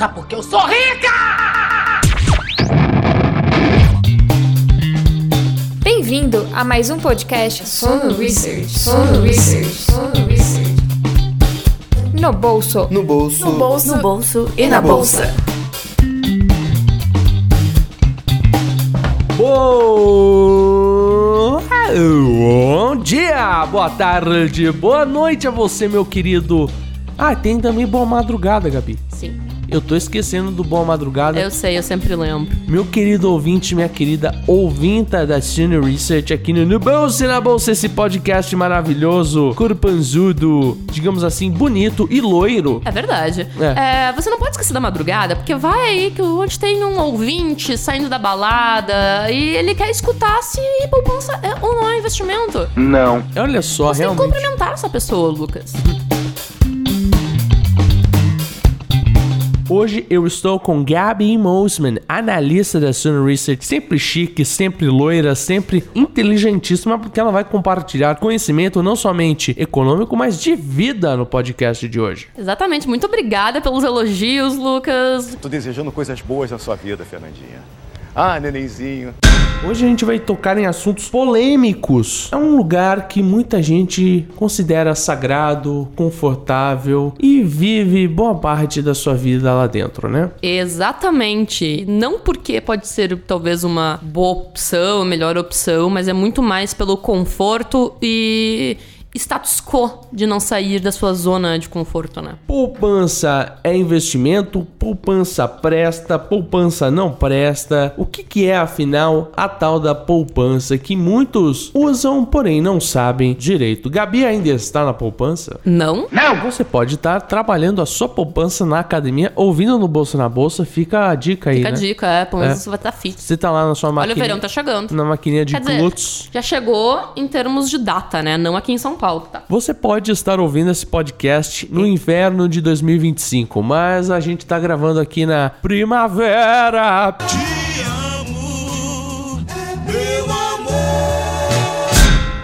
Sabe por que eu sou rica? Bem-vindo a mais um podcast Sono Research. Sono Research. Sono Research. No bolso. No bolso. No bolso. No bolso e na bolsa. Bom dia, boa tarde, boa noite a você, meu querido. Ah, tem também boa madrugada, Gabi. Sim. Eu tô esquecendo do boa madrugada. Eu sei, eu sempre lembro. Meu querido ouvinte, minha querida ouvinta da Cine Research aqui no No Bolsa e na Bolsa, esse podcast maravilhoso, corpanzudo, digamos assim, bonito e loiro. É verdade. É. É, você não pode esquecer da madrugada, porque vai aí que onde tem um ouvinte saindo da balada e ele quer escutar se poupança é ou não é investimento. Não. Olha só, Você tem que realmente. cumprimentar essa pessoa, Lucas. Hoje eu estou com Gabi Mosman, analista da Sun Research, sempre chique, sempre loira, sempre inteligentíssima, porque ela vai compartilhar conhecimento não somente econômico, mas de vida no podcast de hoje. Exatamente. Muito obrigada pelos elogios, Lucas. Tô desejando coisas boas na sua vida, Fernandinha. Ah, nenenzinho. Hoje a gente vai tocar em assuntos polêmicos. É um lugar que muita gente considera sagrado, confortável e vive boa parte da sua vida lá dentro, né? Exatamente. Não porque pode ser talvez uma boa opção, a melhor opção, mas é muito mais pelo conforto e status quo de não sair da sua zona de conforto, né? Poupança é investimento? Poupança presta? Poupança não presta? O que, que é afinal a tal da poupança que muitos usam, porém não sabem direito? Gabi ainda está na poupança? Não? Você pode estar trabalhando a sua poupança na academia, ouvindo no Bolsa na Bolsa, fica a dica aí, Fica a né? dica, é, pelo menos É. você vai estar fit. Você tá lá na sua Olha, máquina. o verão tá chegando. Na maquininha de Quer dizer, glúteos. já chegou em termos de data, né? Não aqui em São Paulo, tá? Você pode estar ouvindo esse podcast no inverno de 2025, mas a gente tá gravando aqui na primavera.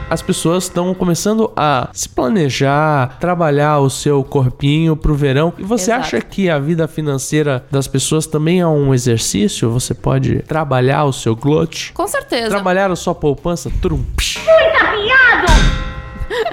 As pessoas estão começando a se planejar, trabalhar o seu corpinho pro verão. E você Exato. acha que a vida financeira das pessoas também é um exercício? Você pode trabalhar o seu glute, Com certeza. trabalhar a sua poupança, trum, psh.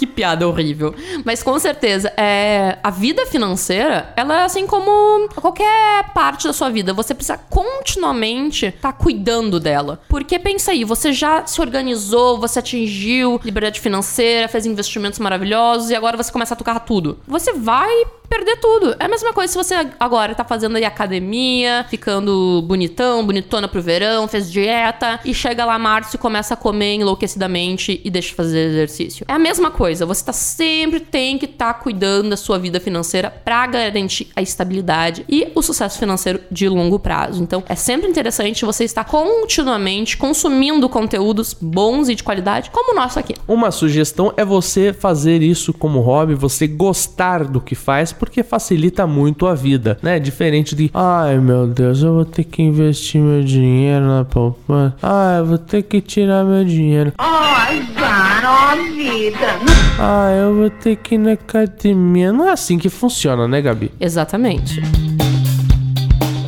Que piada horrível. Mas com certeza, é, a vida financeira, ela é assim como qualquer parte da sua vida. Você precisa continuamente estar cuidando dela. Porque pensa aí, você já se organizou, você atingiu liberdade financeira, fez investimentos maravilhosos e agora você começa a tocar tudo. Você vai perder tudo. É a mesma coisa se você agora tá fazendo aí academia, ficando bonitão, bonitona pro verão, fez dieta e chega lá março e começa a comer enlouquecidamente e deixa de fazer exercício. É a mesma coisa, você tá sempre tem que estar cuidando da sua vida financeira pra garantir a estabilidade e o sucesso financeiro de longo prazo. Então, é sempre interessante você estar continuamente consumindo conteúdos bons e de qualidade, como o nosso aqui. Uma sugestão é você fazer isso como hobby, você gostar do que faz, porque facilita muito a vida, né? Diferente de, ai meu Deus, eu vou ter que investir meu dinheiro na poupança, ah, eu vou ter que tirar meu dinheiro, Ai, cara, ó vida. Ah, eu vou ter que ir na academia. Não é assim que funciona, né, Gabi? Exatamente.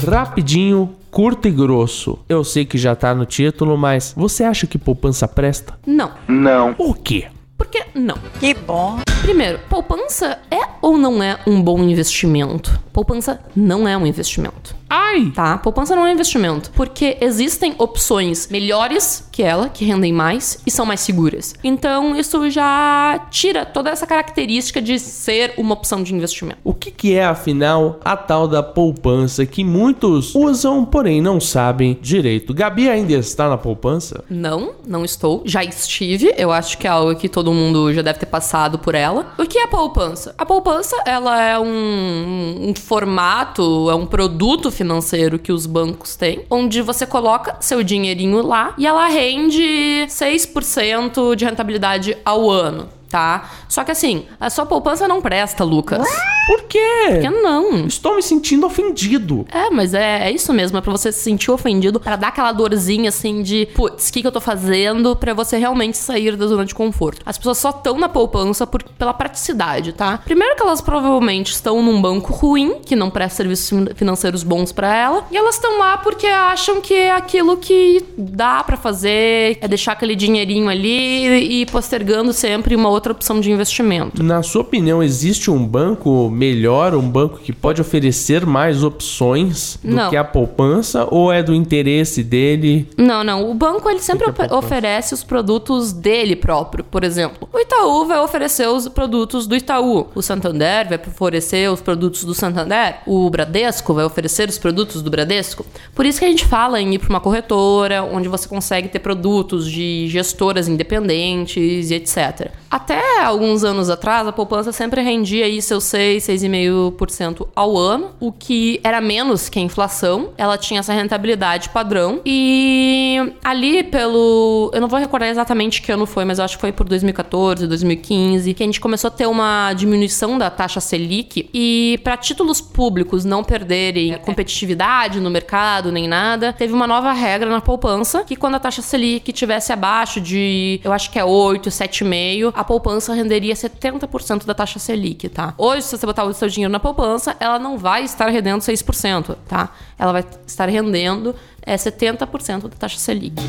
Rapidinho. Curto e grosso. Eu sei que já tá no título, mas você acha que poupança presta? Não. Não. Por quê? Por que não? Que bom. Primeiro, poupança é ou não é um bom investimento? Poupança não é um investimento. Ai! Tá? Poupança não é um investimento. Porque existem opções melhores que ela, que rendem mais e são mais seguras. Então, isso já tira toda essa característica de ser uma opção de investimento. O que, que é, afinal, a tal da poupança que muitos usam, porém não sabem direito? Gabi ainda está na poupança? Não, não estou. Já estive. Eu acho que é algo que todo mundo já deve ter passado por ela. O que é a poupança? A poupança, ela é um, um formato, é um produto financeiro que os bancos têm, onde você coloca seu dinheirinho lá e ela rende 6% de rentabilidade ao ano. Tá? Só que assim, a sua poupança não presta, Lucas. Por quê? Por que não? Estou me sentindo ofendido. É, mas é, é isso mesmo, é pra você se sentir ofendido, pra dar aquela dorzinha assim de, putz, o que, que eu tô fazendo pra você realmente sair da zona de conforto. As pessoas só estão na poupança por, pela praticidade, tá? Primeiro que elas provavelmente estão num banco ruim, que não presta serviços fin- financeiros bons pra ela, e elas estão lá porque acham que é aquilo que dá pra fazer, é deixar aquele dinheirinho ali e ir postergando sempre uma outra opção de investimento. Na sua opinião, existe um banco melhor, um banco que pode oferecer mais opções do Não. que a poupança? Ou é do interesse dele? Não, não. O banco ele sempre oferece os produtos dele próprio. Por exemplo, o Itaú vai oferecer os produtos do Itaú. O Santander vai oferecer os produtos do Santander. O Bradesco vai oferecer os produtos do Bradesco. Por isso que a gente fala em ir para uma corretora, onde você consegue ter produtos de gestoras independentes e etc. Até alguns anos atrás, a poupança sempre rendia aí seus 6, 6,5% ao ano, o que era menos que a inflação. Ela tinha essa rentabilidade padrão. E ali pelo. Eu não vou recordar exatamente que ano foi, mas eu acho que foi por 2014, 2015, que a gente começou a ter uma diminuição da taxa Selic. E para títulos públicos não perderem competitividade no mercado nem nada, teve uma nova regra na poupança que quando a taxa Selic tivesse abaixo de, eu acho que é 8, 7,5, a poupança renderia 70% da taxa Selic, tá? Hoje, se você botar o seu dinheiro na poupança, ela não vai estar rendendo 6%, tá? Ela vai estar rendendo é, 70% da taxa Selic.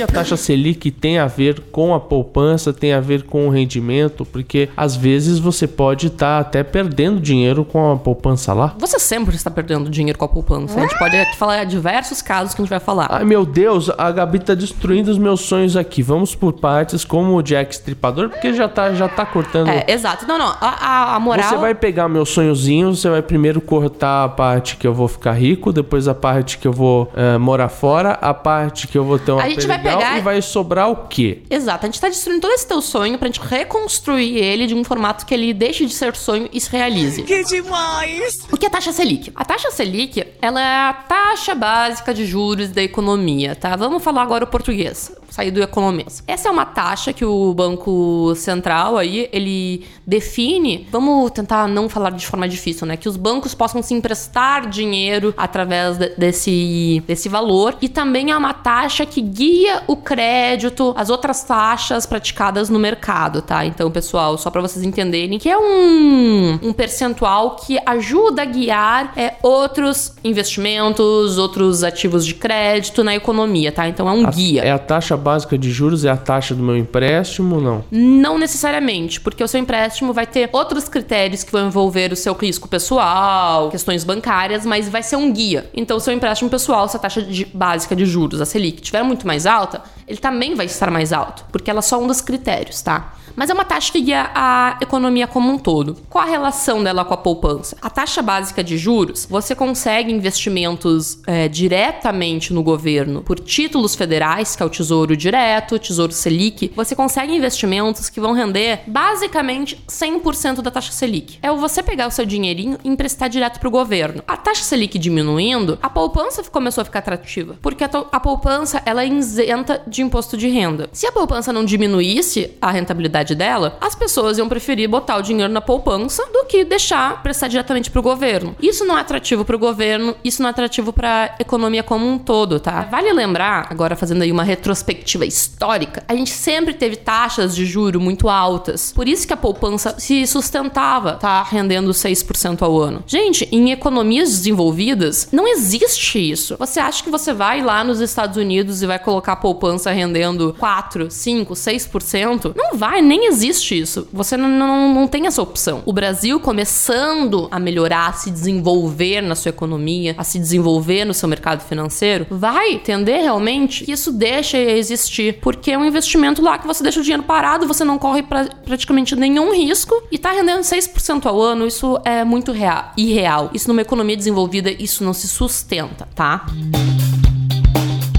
E a taxa Selic tem a ver com a poupança, tem a ver com o rendimento, porque às vezes você pode estar até perdendo dinheiro com a poupança lá. Você sempre está perdendo dinheiro com a poupança. A gente pode falar diversos casos que a gente vai falar. Ai meu Deus, a Gabi tá destruindo os meus sonhos aqui. Vamos por partes, como o Jack Stripador, porque já tá, já tá cortando. É, exato. Não, não. A, a, moral. Você vai pegar meus sonhozinhos, você vai primeiro cortar a parte que eu vou ficar rico, depois a parte que eu vou eh, morar fora, a parte que eu vou ter uma A gente vai pegar- e vai sobrar o quê? Exato, a gente tá destruindo todo esse teu sonho pra gente reconstruir ele de um formato que ele deixe de ser sonho e se realize. Que demais! O que é a taxa Selic? A taxa Selic, ela é a taxa básica de juros da economia, tá? Vamos falar agora o português, sair do economês. Essa é uma taxa que o Banco Central aí, ele define, vamos tentar não falar de forma difícil, né? Que os bancos possam se emprestar dinheiro através de- desse, desse valor e também é uma taxa que guia o crédito, as outras taxas praticadas no mercado, tá? Então, pessoal, só pra vocês entenderem que é um, um percentual que ajuda a guiar é, outros investimentos, outros ativos de crédito na economia, tá? Então é um A- guia. É a taxa básica de juros, é a taxa do meu empréstimo, não? Não necessariamente, porque o seu empréstimo vai ter outros critérios que vão envolver o seu risco pessoal, questões bancárias, mas vai ser um guia. Então, o seu empréstimo pessoal, se a taxa de- básica de juros, a Selic, estiver muito mais alta, alta ele também vai estar mais alto, porque ela é só um dos critérios, tá? Mas é uma taxa que guia a economia como um todo. Qual a relação dela com a poupança? A taxa básica de juros, você consegue investimentos é, diretamente no governo por títulos federais, que é o Tesouro Direto, Tesouro Selic. Você consegue investimentos que vão render basicamente 100% da taxa Selic. É você pegar o seu dinheirinho e emprestar direto para o governo. A taxa Selic diminuindo, a poupança começou a ficar atrativa, porque a, a poupança ela é isenta de imposto de renda. Se a poupança não diminuísse a rentabilidade dela, as pessoas iam preferir botar o dinheiro na poupança do que deixar prestar diretamente pro governo. Isso não é atrativo pro governo, isso não é atrativo pra economia como um todo, tá? Vale lembrar, agora fazendo aí uma retrospectiva histórica, a gente sempre teve taxas de juro muito altas. Por isso que a poupança se sustentava, tá rendendo 6% ao ano. Gente, em economias desenvolvidas, não existe isso. Você acha que você vai lá nos Estados Unidos e vai colocar a poupança rendendo 4, 5, 6%? Não vai, nem existe isso. Você não, não, não tem essa opção. O Brasil começando a melhorar, a se desenvolver na sua economia, a se desenvolver no seu mercado financeiro, vai entender realmente que isso deixa de existir. Porque é um investimento lá que você deixa o dinheiro parado, você não corre pra, praticamente nenhum risco e tá rendendo 6% ao ano. Isso é muito real, irreal. Isso numa economia desenvolvida, isso não se sustenta, tá?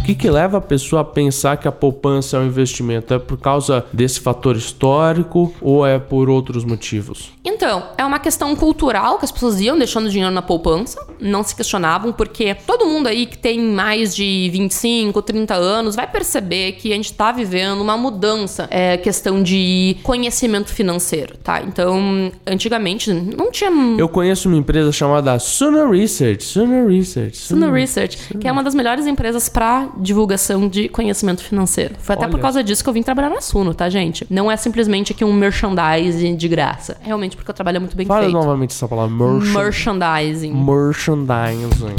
O que, que leva a pessoa a pensar que a poupança é um investimento? É por causa desse fator histórico ou é por outros motivos? Então, é uma questão cultural que as pessoas iam deixando dinheiro na poupança, não se questionavam, porque todo mundo aí que tem mais de 25, 30 anos vai perceber que a gente tá vivendo uma mudança, é questão de conhecimento financeiro, tá? Então, antigamente não tinha. Eu conheço uma empresa chamada Suno Research. Suno Research. Suno Research, que é uma das melhores empresas para divulgação de conhecimento financeiro. Foi até Olha. por causa disso que eu vim trabalhar na Suno, tá, gente? Não é simplesmente aqui um merchandising de graça. Realmente porque eu trabalho muito bem Fala feito. novamente essa palavra. Merchan- Merchandising. merchandising.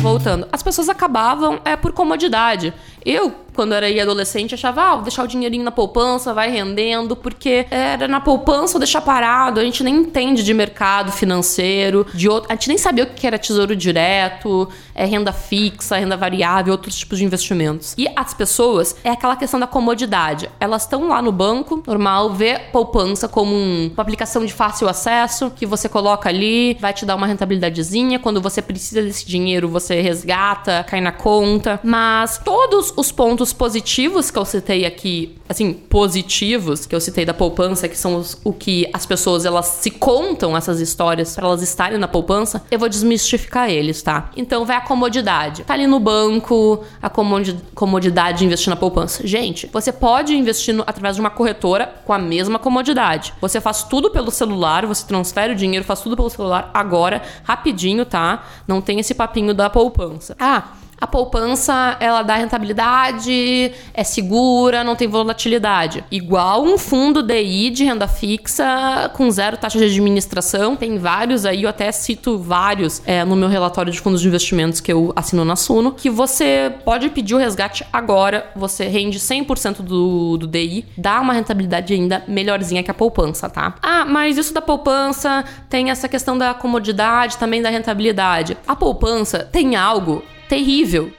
Voltando, as pessoas acabavam é por comodidade. Eu, quando era adolescente, achava, ah, vou deixar o dinheirinho na poupança, vai rendendo, porque era na poupança ou deixar parado, a gente nem entende de mercado financeiro, de outro, a gente nem sabia o que era tesouro direto, é renda fixa, renda variável, outros tipos de investimentos. E as pessoas, é aquela questão da comodidade. Elas estão lá no banco, normal, vê poupança como um- uma aplicação de fácil acesso, que você coloca ali, vai te dar uma rentabilidadezinha, quando você precisa desse dinheiro, você resgata, cai na conta. Mas todos os pontos positivos que eu citei aqui, assim, positivos que eu citei da poupança, que são os- o que as pessoas elas se contam essas histórias para elas estarem na poupança, eu vou desmistificar eles, tá? Então vai a comodidade. Tá ali no banco, a comodi- comodidade de investir na poupança. Gente, você pode investir no- através de uma corretora com a mesma comodidade. Você faz tudo pelo celular, você transfere o dinheiro, faz tudo pelo celular agora, rapidinho, tá? Não tem esse papinho da poupança. Ah, a poupança, ela dá rentabilidade, é segura, não tem volatilidade. Igual um fundo DI de renda fixa com zero taxa de administração. Tem vários aí, eu até cito vários é, no meu relatório de fundos de investimentos que eu assino na Suno, que você pode pedir o resgate agora, você rende 100% do, do DI, dá uma rentabilidade ainda melhorzinha que a poupança, tá? Ah, mas isso da poupança tem essa questão da comodidade, também da rentabilidade. A poupança tem algo terrível.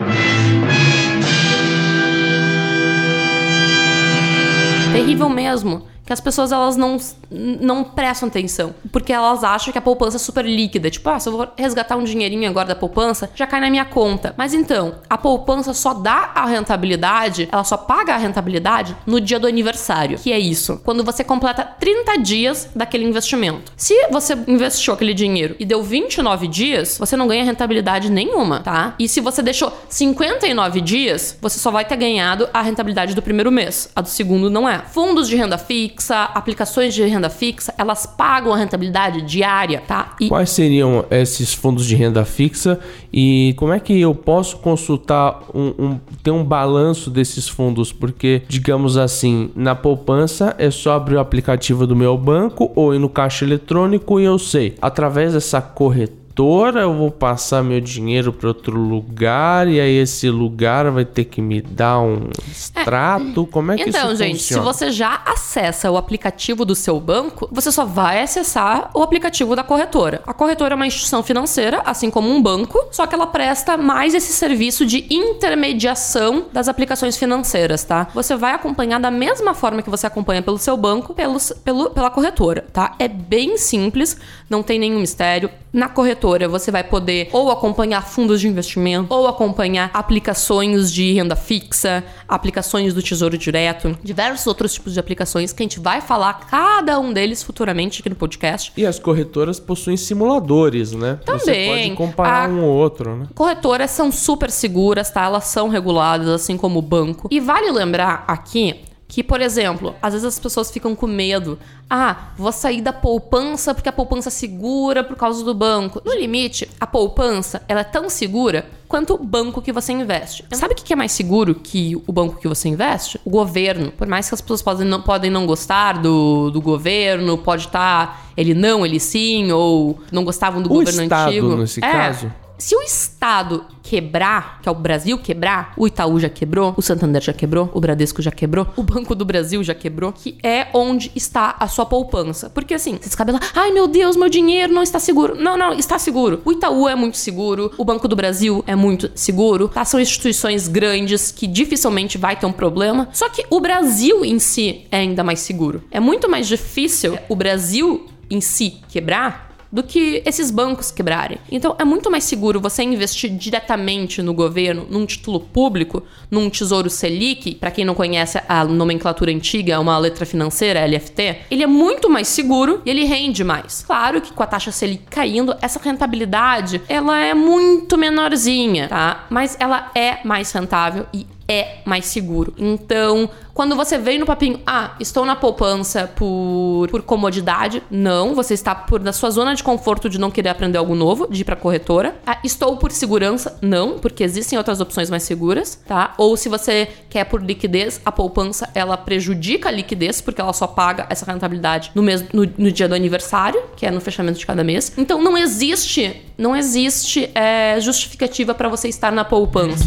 Terrível mesmo. Que as pessoas elas não, não prestam atenção. Porque elas acham que a poupança é super líquida. Tipo, ah, se eu vou resgatar um dinheirinho agora da poupança, já cai na minha conta. Mas então, a poupança só dá a rentabilidade, ela só paga a rentabilidade no dia do aniversário. Que é isso. Quando você completa 30 dias daquele investimento. Se você investiu aquele dinheiro e deu 29 dias, você não ganha rentabilidade nenhuma, tá? E se você deixou 59 dias, você só vai ter ganhado a rentabilidade do primeiro mês. A do segundo não é. Fundos de renda fixa, aplicações de renda fixa, elas pagam a rentabilidade diária, tá? E Quais seriam esses fundos de renda fixa e como é que eu posso consultar um, um ter um balanço desses fundos? Porque, digamos assim, na poupança é só abrir o aplicativo do meu banco ou ir no caixa eletrônico e eu sei, através dessa corretora eu vou passar meu dinheiro para outro lugar e aí esse lugar vai ter que me dar um extrato. Como é que Então, isso gente, funciona? se você já acessa o aplicativo do seu banco, você só vai acessar o aplicativo da corretora. A corretora é uma instituição financeira, assim como um banco, só que ela presta mais esse serviço de intermediação das aplicações financeiras, tá? Você vai acompanhar da mesma forma que você acompanha pelo seu banco, pelos, pelo, pela corretora, tá? É bem simples, não tem nenhum mistério. Na corretora, você vai poder ou acompanhar fundos de investimento, ou acompanhar aplicações de renda fixa, aplicações do Tesouro Direto, diversos outros tipos de aplicações que a gente vai falar cada um deles futuramente aqui no podcast. E as corretoras possuem simuladores, né? Você Também. pode comparar um ou outro, né? Corretoras são super seguras, tá? Elas são reguladas, assim como o banco. E vale lembrar aqui que, por exemplo, às vezes as pessoas ficam com medo. Ah, vou sair da poupança porque a poupança é segura por causa do banco. No limite, a poupança ela é tão segura quanto o banco que você investe. Sabe o que é mais seguro que o banco que você investe? O governo. Por mais que as pessoas podem não, podem não gostar do, do governo, pode estar ele não, ele sim, ou não gostavam do O governo Estado, antigo. nesse É. caso? Se o Estado quebrar, que é o Brasil quebrar, o Itaú já quebrou, o Santander já quebrou, o Bradesco já quebrou, o Banco do Brasil já quebrou, que é onde está a sua poupança. Porque assim, você descabela, ai meu Deus, meu dinheiro não está seguro. Não, não, está seguro. O Itaú é muito seguro, o Banco do Brasil é muito seguro, tá? São instituições grandes que dificilmente vai ter um problema. Só que o Brasil em si é ainda mais seguro. É muito mais difícil o Brasil em si quebrar do que esses bancos quebrarem. Então é muito mais seguro você investir diretamente no governo, num título público, num tesouro Selic, para quem não conhece a nomenclatura antiga, é uma letra financeira, LFT. Ele é muito mais seguro e ele rende mais. Claro que com a taxa Selic caindo, essa rentabilidade, ela é muito menorzinha, tá? Mas ela é mais rentável e é mais seguro. Então, quando você vem no papinho, ah, estou na poupança por, por comodidade, não, você está por na sua zona de conforto de não querer aprender algo novo, de ir para corretora. Ah, estou por segurança, não, porque existem outras opções mais seguras, tá? Ou se você quer por liquidez, a poupança ela prejudica a liquidez porque ela só paga essa rentabilidade no no, no dia do aniversário, que é no fechamento de cada mês. Então não existe, não existe é, justificativa para você estar na poupança.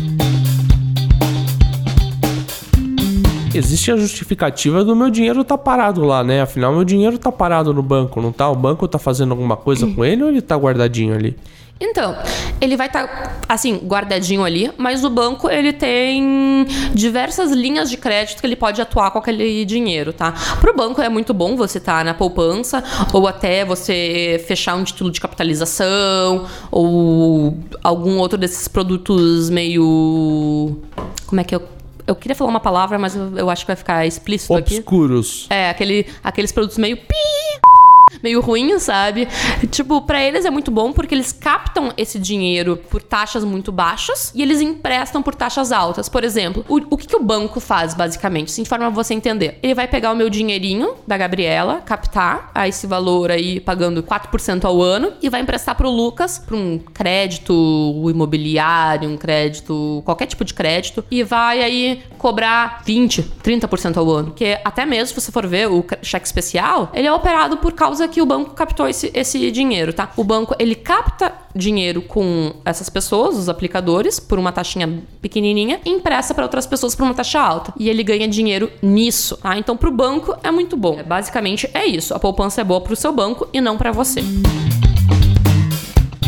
Existe a justificativa do meu dinheiro tá parado lá, né? Afinal, meu dinheiro tá parado no banco, não tá? O banco tá fazendo alguma coisa com ele ou ele tá guardadinho ali? Então, ele vai estar, tá, assim, guardadinho ali, mas o banco, ele tem diversas linhas de crédito que ele pode atuar com aquele dinheiro, tá? Pro banco é muito bom você estar tá na poupança, ou até você fechar um título de capitalização, ou algum outro desses produtos meio... Como é que eu eu queria falar uma palavra, mas eu, eu acho que vai ficar explícito Obscuros. aqui. Obscuros. É, aquele, aqueles produtos meio pi meio ruim, sabe? Tipo, para eles é muito bom porque eles captam esse dinheiro por taxas muito baixas e eles emprestam por taxas altas. Por exemplo, o, o que, que o banco faz, basicamente? Assim, de forma você entender. Ele vai pegar o meu dinheirinho da Gabriela, captar a esse valor aí, pagando 4% ao ano, e vai emprestar pro Lucas, pra um crédito imobiliário, um crédito, qualquer tipo de crédito, e vai aí cobrar 20, 30% ao ano. Que até mesmo, se você for ver o cheque especial, ele é operado por causa que o banco captou esse, esse dinheiro, tá? O banco, ele capta dinheiro com essas pessoas, os aplicadores, por uma taxinha pequenininha, e empresta para outras pessoas por uma taxa alta. E ele ganha dinheiro nisso, tá? Então, pro banco é muito bom. Basicamente é isso. A poupança é boa pro seu banco e não para você.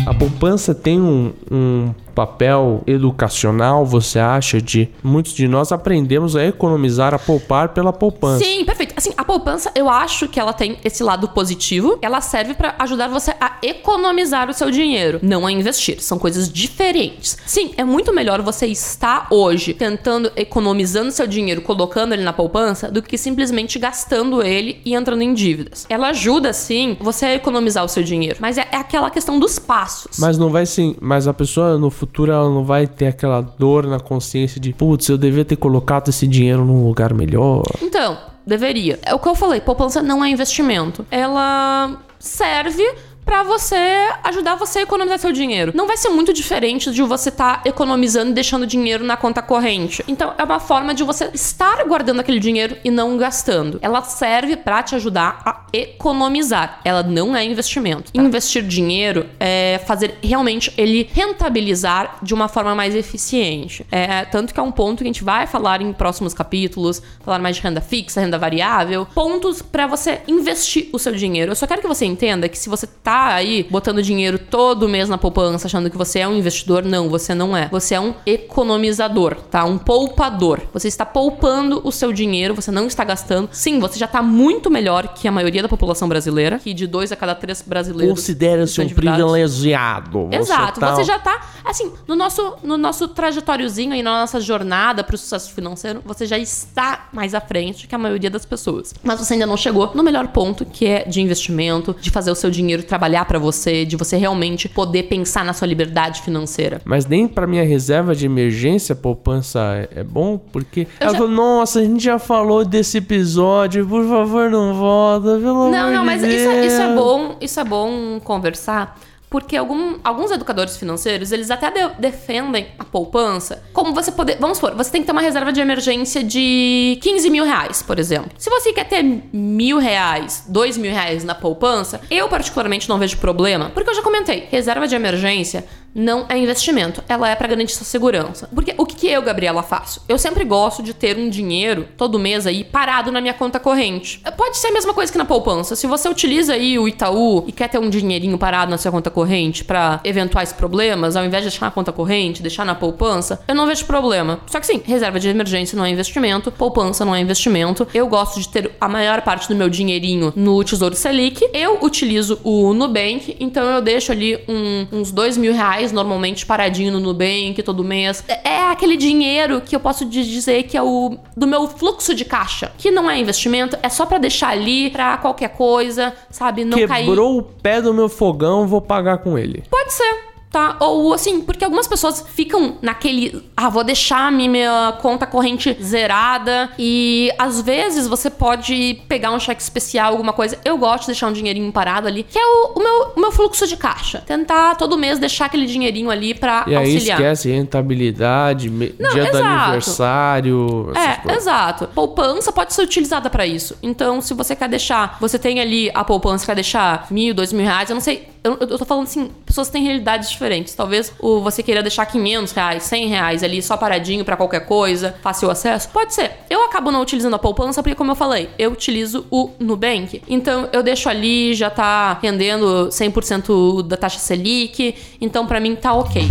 A poupança tem um, um papel educacional, você acha, de muitos de nós aprendemos a economizar, a poupar pela poupança? Sim, perfeito. Assim, a poupança, eu acho que ela tem esse lado positivo. Ela serve para ajudar você a economizar o seu dinheiro, não a investir. São coisas diferentes. Sim, é muito melhor você estar hoje tentando economizando seu dinheiro, colocando ele na poupança, do que simplesmente gastando ele e entrando em dívidas. Ela ajuda, sim, você a economizar o seu dinheiro, mas é, é aquela questão dos passos. Mas não vai sim, mas a pessoa no futuro futuro ela não vai ter aquela dor na consciência de, putz, eu devia ter colocado esse dinheiro num lugar melhor. Então, deveria. É o que eu falei, poupança não é investimento. Ela serve para você ajudar você a economizar seu dinheiro. Não vai ser muito diferente de você estar tá economizando e deixando dinheiro na conta corrente. Então é uma forma de você estar guardando aquele dinheiro e não gastando. Ela serve para te ajudar a economizar. Ela não é investimento. Tá? Investir dinheiro é fazer realmente ele rentabilizar de uma forma mais eficiente. É tanto que é um ponto que a gente vai falar em próximos capítulos, falar mais de renda fixa, renda variável, pontos para você investir o seu dinheiro. Eu só quero que você entenda que se você tá Tá aí botando dinheiro todo mês na poupança, achando que você é um investidor, não, você não é. Você é um economizador, tá? Um poupador. Você está poupando o seu dinheiro, você não está gastando. Sim, você já está muito melhor que a maioria da população brasileira, que de dois a cada três brasileiros. Considera-se um privilegiado. Exato, você, tá... você já está assim, no nosso, no nosso trajetóriozinho aí, na nossa jornada para o sucesso financeiro, você já está mais à frente que a maioria das pessoas. Mas você ainda não chegou no melhor ponto, que é de investimento, de fazer o seu dinheiro trabalhar trabalhar para você, de você realmente poder pensar na sua liberdade financeira. Mas nem para minha reserva de emergência poupança é, bom, porque eu ela já... falou, nossa, a gente já falou desse episódio, por favor, não volta, pelo não, amor Não, de mas isso, é, isso é bom, isso é bom conversar porque algum, alguns educadores financeiros, eles até de, defendem a poupança como você poder... Vamos supor, você tem que ter uma reserva de emergência de 15 mil reais, por exemplo. Se você quer ter mil reais, dois mil reais na poupança, eu particularmente não vejo problema. Porque eu já comentei, reserva de emergência não é investimento, ela é para garantir sua segurança. Porque o que, que eu, Gabriela, faço? Eu sempre gosto de ter um dinheiro todo mês aí parado na minha conta corrente. Pode ser a mesma coisa que na poupança. Se você utiliza aí o Itaú e quer ter um dinheirinho parado na sua conta corrente para eventuais problemas, ao invés de deixar na conta corrente, deixar na poupança, eu não vejo problema. Só que sim, reserva de emergência não é investimento, poupança não é investimento. Eu gosto de ter a maior parte do meu dinheirinho no Tesouro Selic. Eu utilizo o Nubank, então eu deixo ali um- uns dois mil reais normalmente paradinho no Nubank todo mês. É é aquele dinheiro que eu posso di- dizer que é o do meu fluxo de caixa, que não é investimento, é só pra deixar ali pra qualquer coisa, sabe? Não cair. Quebrou o pé do meu fogão, vou pagar com ele. Pode ser. Tá? Ou assim, porque algumas pessoas ficam naquele. Ah, vou deixar minha conta corrente zerada. E às vezes você pode pegar um cheque especial, alguma coisa. Eu gosto de deixar um dinheirinho parado ali, que é o, o meu, o meu fluxo de caixa. Tentar todo mês deixar aquele dinheirinho ali pra E aí auxiliar. esquece rentabilidade, me- dia do exato. aniversário. essas É, coisas. exato. Poupança pode ser utilizada pra isso. Então, se você quer deixar, você tem ali a poupança, quer deixar mil, dois mil reais, eu não sei. Eu, eu tô falando assim, pessoas têm realidades diferentes. Talvez o, você queira deixar 500 reais, 100 reais ali, só paradinho pra qualquer coisa, fácil acesso. Pode ser. Eu acabo não utilizando a poupança porque, como eu falei, eu utilizo o Nubank. Então, eu deixo ali, já tá rendendo 100% da taxa Selic. Então, pra mim, tá ok.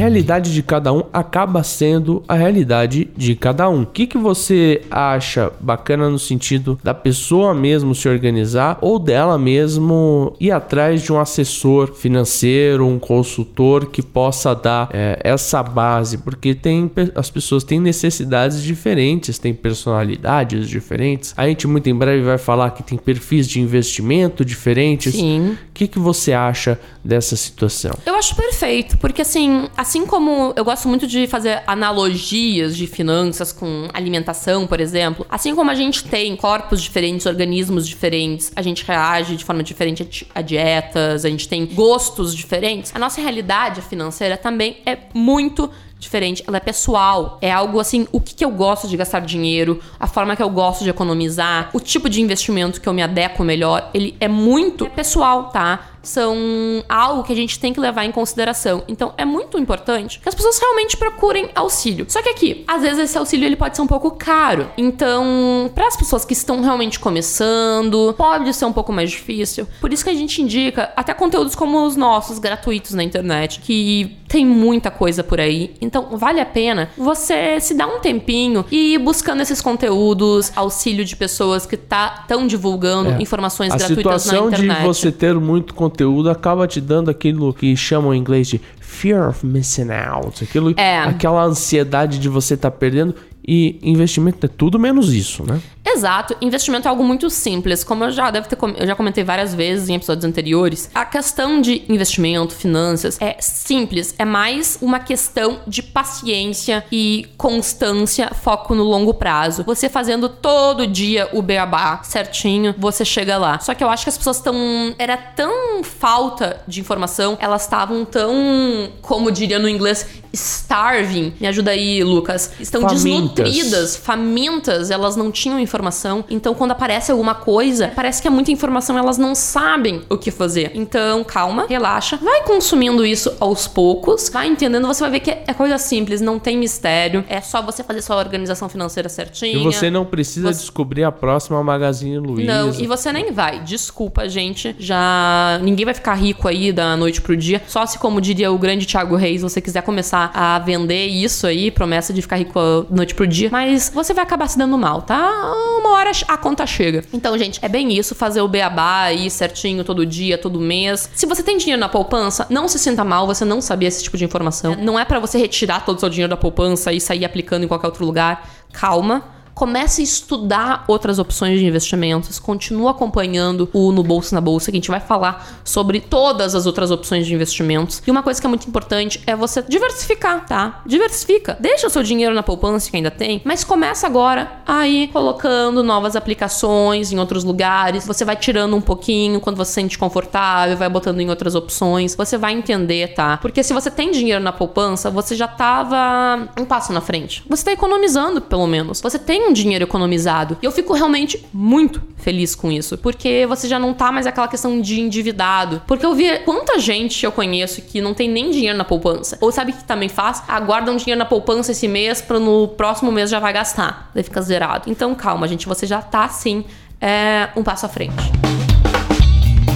A realidade de cada um acaba sendo a realidade de cada um. O que, que você acha bacana no sentido da pessoa mesmo se organizar ou dela mesmo ir atrás de um assessor financeiro, um consultor que possa dar é, essa base? Porque tem as pessoas têm necessidades diferentes, têm personalidades diferentes. A gente muito em breve vai falar que tem perfis de investimento diferentes. Sim. O que, que você acha dessa situação? Eu acho perfeito, porque assim, assim como eu gosto muito de fazer analogias de finanças com alimentação, por exemplo, assim como a gente tem corpos diferentes, organismos diferentes, a gente reage de forma diferente a di- a dietas, a gente tem gostos diferentes, a nossa realidade financeira também é muito diferente, ela é pessoal. É algo assim, o que, que eu gosto de gastar dinheiro, a forma que eu gosto de economizar, o tipo de investimento que eu me adequo melhor, ele é muito pessoal, tá? São algo que a gente tem que levar em consideração. Então é muito importante que as pessoas realmente procurem auxílio. Só que aqui, às vezes esse auxílio ele pode ser um pouco caro. Então, para as pessoas que estão realmente começando, pode ser um pouco mais difícil. Por isso que a gente indica até conteúdos como os nossos, gratuitos na internet, que tem muita coisa por aí. Então, vale a pena você se dar um tempinho e ir buscando esses conteúdos, auxílio de pessoas que tá tão divulgando informações É. A gratuitas na situação de internet. você ter muito conteúdo acaba te dando aquilo que chamam em inglês de fear of missing out. Aquilo, É. Aquela ansiedade de você estar perdendo. E investimento é tudo menos isso, né? Exato, investimento é algo muito simples, como eu já deve ter eu já comentei várias vezes em episódios anteriores. A questão de investimento, finanças é simples, é mais uma questão de paciência e constância, foco no longo prazo. Você fazendo todo dia o beabá certinho, você chega lá. Só que eu acho que as pessoas estão era tão falta de informação, elas estavam tão, como diria no inglês, starving. Me ajuda aí, Lucas. Estão Famintas. desnutridas, famintas, elas não tinham informação. Então, quando aparece alguma coisa, parece que é muita informação, elas não sabem o que fazer. Então, calma, relaxa, vai consumindo isso aos poucos, vai entendendo, você vai ver que é coisa simples, não tem mistério, é só você fazer sua organização financeira certinha. E você não precisa Você- descobrir a próxima Magazine Luiza. Não, e você nem vai. Desculpa, gente. Já ninguém vai ficar rico aí da noite pro dia. Só se, como diria o grande Thiago Reis, você quiser começar a vender isso aí, promessa de ficar rico da noite pro dia. Mas você vai acabar se dando mal, tá? Uma hora a conta chega. Então, gente, é bem isso. Fazer o beabá aí certinho todo dia, todo mês. Se você tem dinheiro na poupança, não se sinta mal você não saber esse tipo de informação. Não é pra você retirar todo o seu dinheiro da poupança e sair aplicando em qualquer outro lugar. Calma. Comece a estudar outras opções de investimentos, continua acompanhando o No Bolso na Bolsa, que a gente vai falar sobre todas as outras opções de investimentos. E uma coisa que é muito importante é você diversificar, tá? Diversifica. Deixa o seu dinheiro na poupança que ainda tem, mas começa agora a ir colocando novas aplicações em outros lugares. Você vai tirando um pouquinho quando você se sente confortável, vai botando em outras opções. Você vai entender, tá? Porque se você tem dinheiro na poupança, você já tava um passo na frente. Você tá economizando, pelo menos. Você tem um dinheiro economizado. E eu fico realmente muito feliz com isso, porque você já não tá mais aquela questão de endividado. Porque eu vi quanta gente eu conheço que não tem nem dinheiro na poupança. Ou sabe o que também faz? Aguarda um dinheiro na poupança esse mês para no próximo mês já vai gastar. Daí fica zerado. Então calma, gente, você já tá sim é, um passo à frente.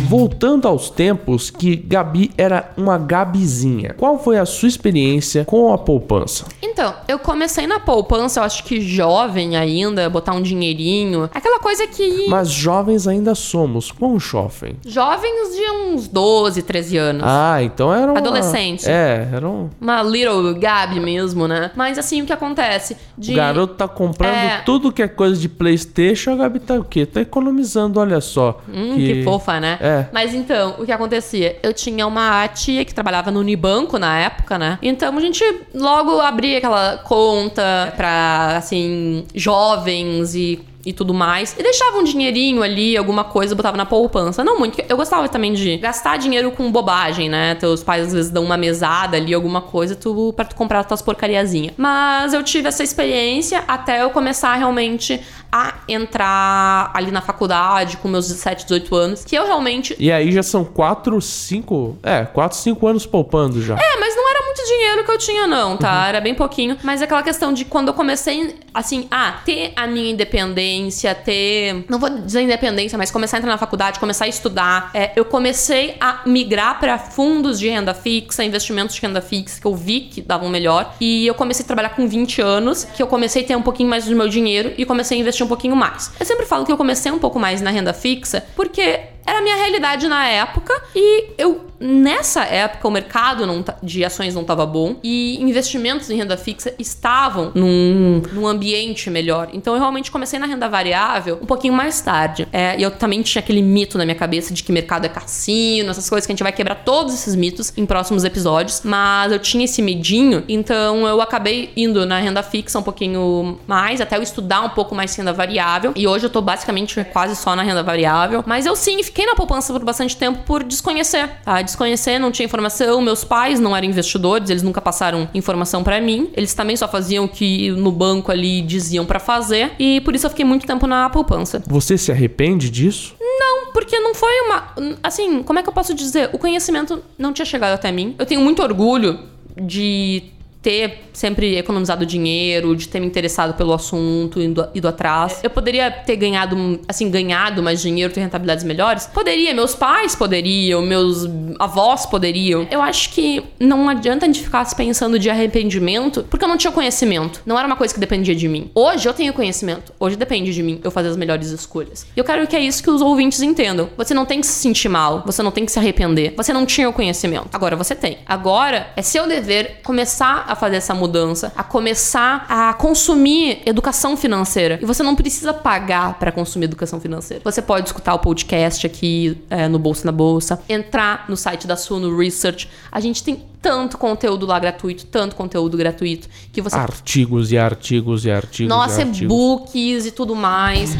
Voltando aos tempos que Gabi era uma Gabizinha, qual foi a sua experiência com a poupança? Então, eu comecei na poupança, eu acho que jovem ainda, botar um dinheirinho. Aquela coisa que. Mas jovens ainda somos, quão jovem? Jovens de uns 12, 13 anos. Ah, então era uma... Adolescente. É, era um... Uma little Gabi mesmo, né? Mas assim, o que acontece? De... O garoto tá comprando É. tudo que é coisa de Playstation, a Gabi tá o quê? Tá economizando, olha só. Hum, que... fofa, né? É. Mas então, o que acontecia? Eu tinha uma tia que trabalhava no Unibanco na época, né? Então a gente logo abria aquela conta pra, assim, jovens e. E tudo mais. E deixava um dinheirinho ali, alguma coisa, botava na poupança. Não muito. Eu gostava também de gastar dinheiro com bobagem, né? Teus pais às vezes dão uma mesada ali, alguma coisa, tu, pra tu comprar as tuas porcariazinhas. Mas eu tive essa experiência até eu começar realmente a entrar ali na faculdade com meus 17, 18 anos. Que eu realmente. E aí já são 4, 5... É, 4, 5 anos poupando já. É, mas não dinheiro que eu tinha, não, tá? Era bem pouquinho. Mas aquela questão de quando eu comecei, assim, a ter a minha independência, ter. Não vou dizer independência, mas começar a entrar na faculdade, começar a estudar. é, eu comecei a migrar para fundos de renda fixa, investimentos de renda fixa, que eu vi que davam melhor. E eu comecei a trabalhar com 20 anos, que eu comecei a ter um pouquinho mais do meu dinheiro e comecei a investir um pouquinho mais. Eu sempre falo que eu comecei um pouco mais na renda fixa, porque era a minha realidade na época e eu nessa época o mercado não de ações não estava bom e investimentos em renda fixa estavam num, num ambiente melhor. Então eu realmente comecei na renda variável um pouquinho mais tarde. É, e eu também tinha aquele mito na minha cabeça de que mercado é cassino, essas coisas que a gente vai quebrar todos esses mitos em próximos episódios, mas eu tinha esse medinho, então eu acabei indo na renda fixa um pouquinho mais, até eu estudar um pouco mais renda variável. E hoje eu tô basicamente quase só na renda variável. Mas eu sim fiquei na poupança por bastante tempo por desconhecer, tá? Desconhecer, não tinha informação. Meus pais não eram investidores, eles nunca passaram informação pra mim. Eles também só faziam o que no banco ali diziam pra fazer. E por isso eu fiquei muito tempo na poupança. Você se arrepende disso? Não, porque não foi uma. Assim, como é que eu posso dizer? O conhecimento não tinha chegado até mim. Eu tenho muito orgulho de ter sempre economizado dinheiro, de ter me interessado pelo assunto, indo, ido atrás. Eu poderia ter ganhado, assim, ganhado mais dinheiro, ter rentabilidades melhores? Poderia, meus pais poderiam, meus avós poderiam. Eu acho que não adianta a gente ficar se pensando de arrependimento, porque eu não tinha conhecimento. Não era uma coisa que dependia de mim. Hoje eu tenho conhecimento. Hoje depende de mim eu fazer as melhores escolhas. E eu quero que é isso que os ouvintes entendam. Você não tem que se sentir mal, você não tem que se arrepender. Você não tinha o conhecimento. Agora você tem. Agora é seu dever começar a fazer essa mudança, a começar a consumir educação financeira. E você não precisa pagar para consumir educação financeira. Você pode escutar o podcast aqui é, no Bolsa na Bolsa, entrar no site da Suno Research. A gente tem tanto conteúdo lá gratuito, tanto conteúdo gratuito, que você Artigos e artigos e artigos nossa, e artigos. e-books e tudo mais.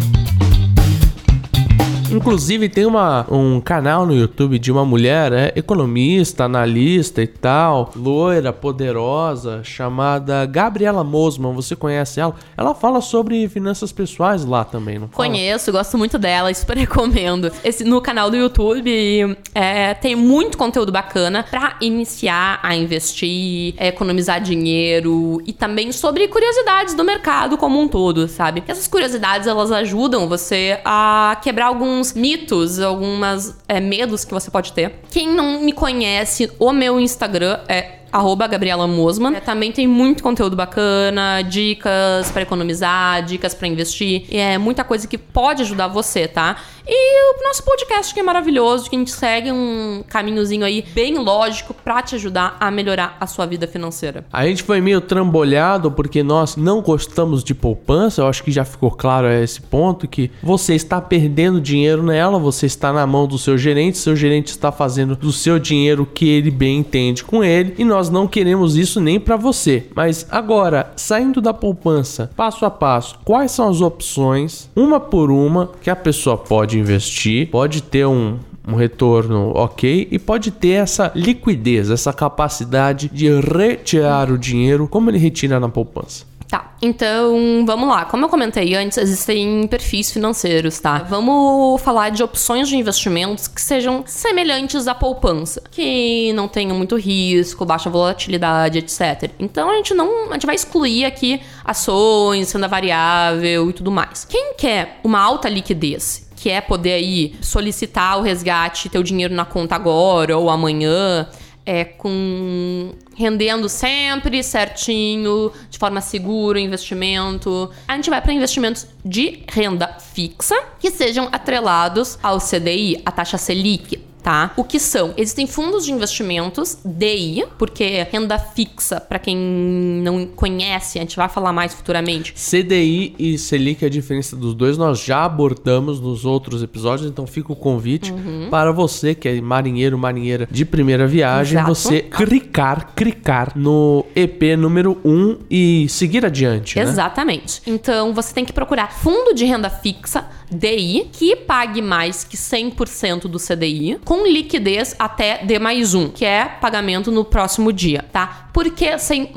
Inclusive tem uma, um canal no YouTube de uma mulher, é, economista, analista e tal, loira, poderosa, chamada Gabriela Mosman. Você conhece ela? Ela fala sobre finanças pessoais lá também, não fala? Conheço, gosto muito dela, super recomendo. Esse, no canal do YouTube é, tem muito conteúdo bacana pra iniciar a investir, é, economizar dinheiro e também sobre curiosidades do mercado como um todo, sabe? Essas curiosidades elas ajudam você a quebrar alguns mitos, algumas é, medos que você pode ter. Quem não me conhece, o meu Instagram é arroba Gabriela Mosman. É, também tem muito conteúdo bacana, dicas pra economizar, dicas pra investir. E é muita coisa que pode ajudar você, tá? E o nosso podcast que é maravilhoso, que a gente segue um caminhozinho aí bem lógico pra te ajudar a melhorar a sua vida financeira. A gente foi meio trambolhado porque nós não gostamos de poupança. Eu acho que já ficou claro a esse ponto que você está perdendo dinheiro nela, você está na mão do seu gerente, seu gerente está fazendo do seu dinheiro o que ele bem entende com ele e nós não queremos isso nem para você. Mas agora, saindo da poupança, passo a passo, quais são as opções, uma por uma, que a pessoa pode investir, pode ter um um retorno ok e pode ter essa liquidez, essa capacidade de retirar o dinheiro como ele retira na poupança. Tá, então vamos lá. Como eu comentei antes, existem perfis financeiros, tá? Vamos falar de opções de investimentos que sejam semelhantes à poupança, que não tenham muito risco, baixa volatilidade, etc. Então a gente não, a gente vai excluir aqui ações, renda variável e tudo mais. Quem quer uma alta liquidez que é poder aí solicitar o resgate, ter o dinheiro na conta agora ou amanhã, é com rendendo sempre certinho, de forma segura, investimento. A gente vai para investimentos de renda fixa que sejam atrelados ao CDI, a taxa Selic tá? O que são? Existem fundos de investimentos DI, porque renda fixa, para quem não conhece, a gente vai falar mais futuramente. CDI e Selic, a diferença dos dois, nós já abordamos nos outros episódios, então fica o convite Uhum. para você que é marinheiro, marinheira de primeira viagem, Exato. você clicar, clicar no EP número 1 e seguir adiante, né? Exatamente. Então você tem que procurar fundo de renda fixa DI que pague mais que 100% do CDI com liquidez até D mais um, que é pagamento no próximo dia, tá? Por que sem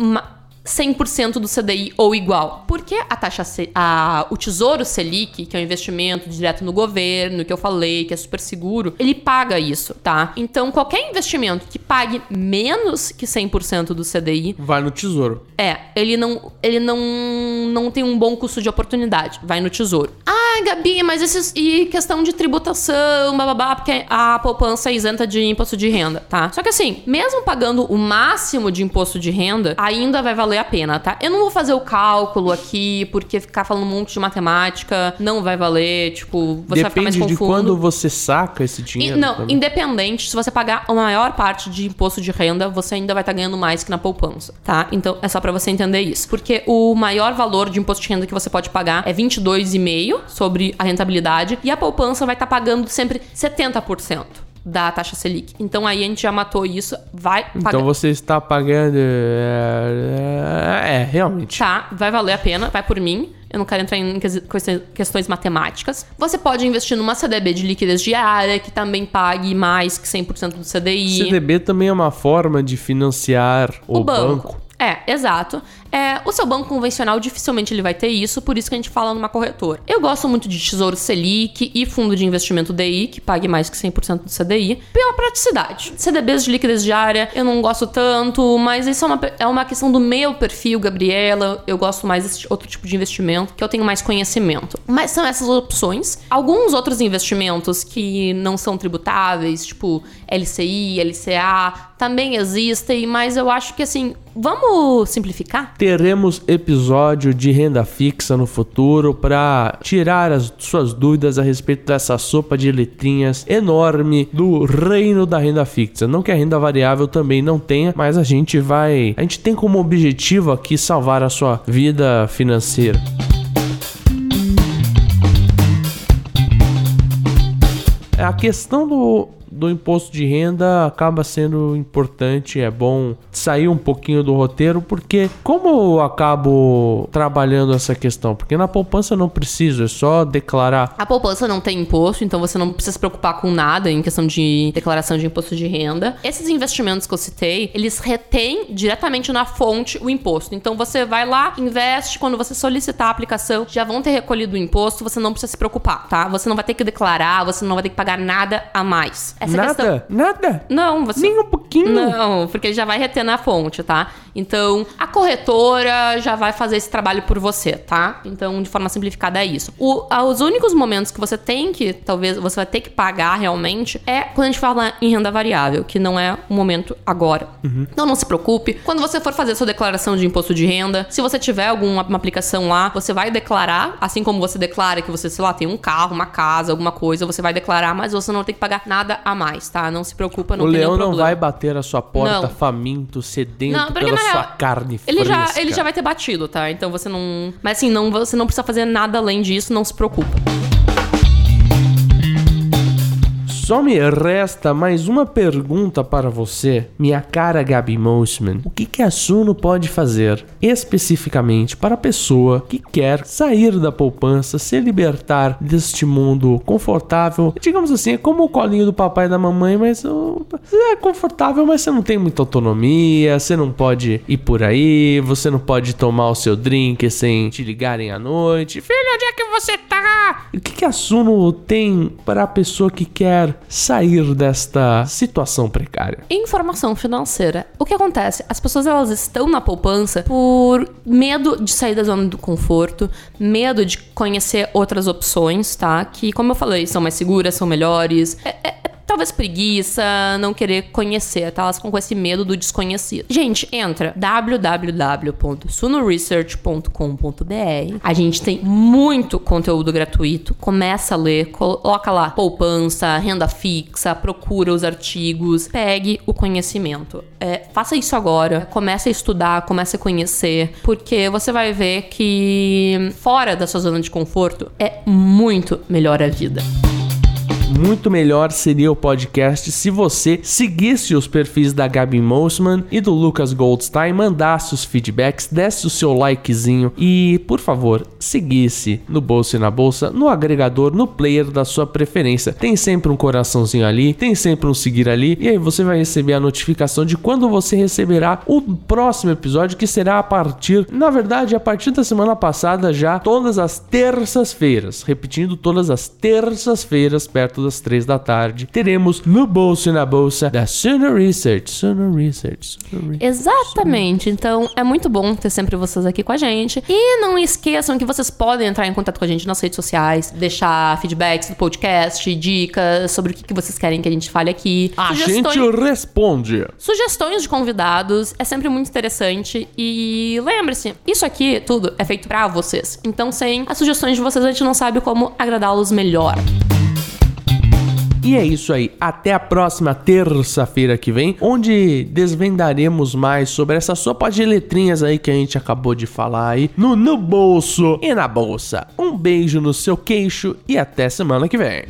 100% do CDI ou igual. Porque a taxa a, o Tesouro Selic, que é um investimento direto no governo, que eu falei, que é super seguro, ele paga isso, tá? Então qualquer investimento que pague menos que 100% do CDI Vai no tesouro. é, ele não, ele não, não tem um bom custo de oportunidade. Vai no tesouro. Ah, Gabi, mas esses. E questão de tributação, bababá, porque a poupança é isenta de imposto de renda, tá? Só que assim, mesmo pagando o máximo de imposto de renda, ainda vai valer a pena, tá? Eu não vou fazer o cálculo aqui, porque ficar falando um monte de matemática não vai valer, tipo, você vai ficar mais Depende de confuso. quando você saca esse E- dinheiro. não, também. independente, se você pagar a maior parte de imposto de renda, você ainda vai estar ganhando mais que na poupança, tá? Então é só pra você entender isso. Porque o maior valor de imposto de renda que você pode pagar é 22,5 sobre a rentabilidade e a poupança vai estar pagando sempre 70% da taxa Selic. Então aí a gente já matou isso, vai pagar. Então você está pagando. É, é, é, realmente. Tá, vai valer a pena, vai por mim. Eu não quero entrar em questões matemáticas. Você pode investir numa CDB de liquidez diária, que também pague mais que 100% do CDI. CDB também é uma forma de financiar o, o banco. banco. É, exato. É, o seu banco convencional dificilmente ele vai ter isso, por isso que a gente fala numa corretora. Eu gosto muito de Tesouro Selic e fundo de investimento DI, que pague mais que 100% do CDI, pela praticidade. CDBs de liquidez diária eu não gosto tanto, mas isso é uma, é uma questão do meu perfil, Gabriela. Eu gosto mais desse outro tipo de investimento, que eu tenho mais conhecimento. Mas são essas opções. Alguns outros investimentos que não são tributáveis, tipo LCI, LCA, também existem, mas eu acho que assim, vamos simplificar? Teremos episódio de renda fixa no futuro para tirar as suas dúvidas a respeito dessa sopa de letrinhas enorme do reino da renda fixa. Não que a renda variável também não tenha, mas a gente vai, a gente tem como objetivo aqui salvar a sua vida financeira. A questão do, do imposto de renda acaba sendo importante, é bom sair um pouquinho do roteiro, porque como eu acabo trabalhando essa questão? Porque na poupança eu não preciso, é só declarar. A poupança não tem imposto, então você não precisa se preocupar com nada em questão de declaração de imposto de renda. Esses investimentos que eu citei, eles retêm diretamente na fonte o imposto. Então você vai lá, investe, quando você solicitar a aplicação, já vão ter recolhido o imposto, você não precisa se preocupar, tá? Você não vai ter que declarar, você não vai ter que pagar nada a mais. Essa nada, questão. nada, Não, você. nem um pouquinho. Não, porque já vai reter na fonte, tá? Então, a corretora já vai fazer esse trabalho por você, tá? Então, de forma simplificada, é isso. O- os únicos momentos que você tem que, talvez, você vai ter que pagar realmente é quando a gente fala em renda variável, que não é o momento agora. Então, não se preocupe. Quando você for fazer a sua declaração de imposto de renda, se você tiver alguma uma aplicação lá, você vai declarar, assim como você declara que você, sei lá, tem um carro, uma casa, alguma coisa, você vai declarar, mas você não ter que pagar nada a mais, tá? Não se preocupa, não o tem leão não vai bater a sua porta Não. faminto, sedento Não, porque pela na sua carne Ele já, fresca. ele já vai ter batido, tá? Então você não. Mas assim, não, você não precisa fazer nada além disso, não se preocupa. Só me resta mais uma pergunta para você, minha cara Gabi Mosman. O que, que a Suno pode fazer especificamente para a pessoa que quer sair da poupança, se libertar deste mundo confortável? Digamos assim, é como o colinho do papai e da mamãe, mas uh, é confortável, mas você não tem muita autonomia, você não pode ir por aí, você não pode tomar o seu drink sem te ligarem à noite. Filho, onde é que você tá? O que, que a Suno tem para a pessoa que quer sair desta situação precária? Informação financeira. O que acontece? As pessoas elas estão na poupança por medo de sair da zona do conforto, medo de conhecer outras opções, tá? Que, como eu falei, são mais seguras, são melhores. É, é, talvez preguiça, não querer conhecer, tá? Elas ficam com esse medo do desconhecido. Gente, entra www.sunoresearch.com.br. A gente tem muito conteúdo gratuito. Começa a ler, coloca lá poupança, renda fixa, procura os artigos, pegue o conhecimento. É, faça isso agora, comece a estudar, comece a conhecer, porque você vai ver que fora da sua zona de conforto é muito melhor a vida muito melhor seria o podcast se você seguisse os perfis da Gabi Mosman e do Lucas Goldstein, mandasse os feedbacks, desse o seu likezinho e, por favor, seguisse no Bolsa e na Bolsa, no agregador, no player da sua preferência. Tem sempre um coraçãozinho ali, tem sempre um seguir ali, e aí você vai receber a notificação de quando você receberá o próximo episódio, que será a partir, na verdade, a partir da semana passada já, todas as terças-feiras. Repetindo, todas as terças-feiras, perto das três da tarde, teremos no Bolso e na Bolsa da Suno Research. Suno Research. Suno Research. Exatamente. Então é muito bom ter sempre vocês aqui com a gente. E não esqueçam que vocês podem entrar em contato com a gente nas redes sociais, deixar feedbacks do podcast, dicas sobre o que vocês querem que a gente fale aqui. A gente responde. Sugestões de convidados é sempre muito interessante. E lembre-se, isso aqui tudo é feito para vocês. Então, sem as sugestões de vocês, a gente não sabe como agradá-los melhor. E é isso aí. Até a próxima terça-feira que vem, onde desvendaremos mais sobre essa sopa de letrinhas aí que a gente acabou de falar aí no, no bolso e na bolsa. Um beijo no seu queixo e até semana que vem.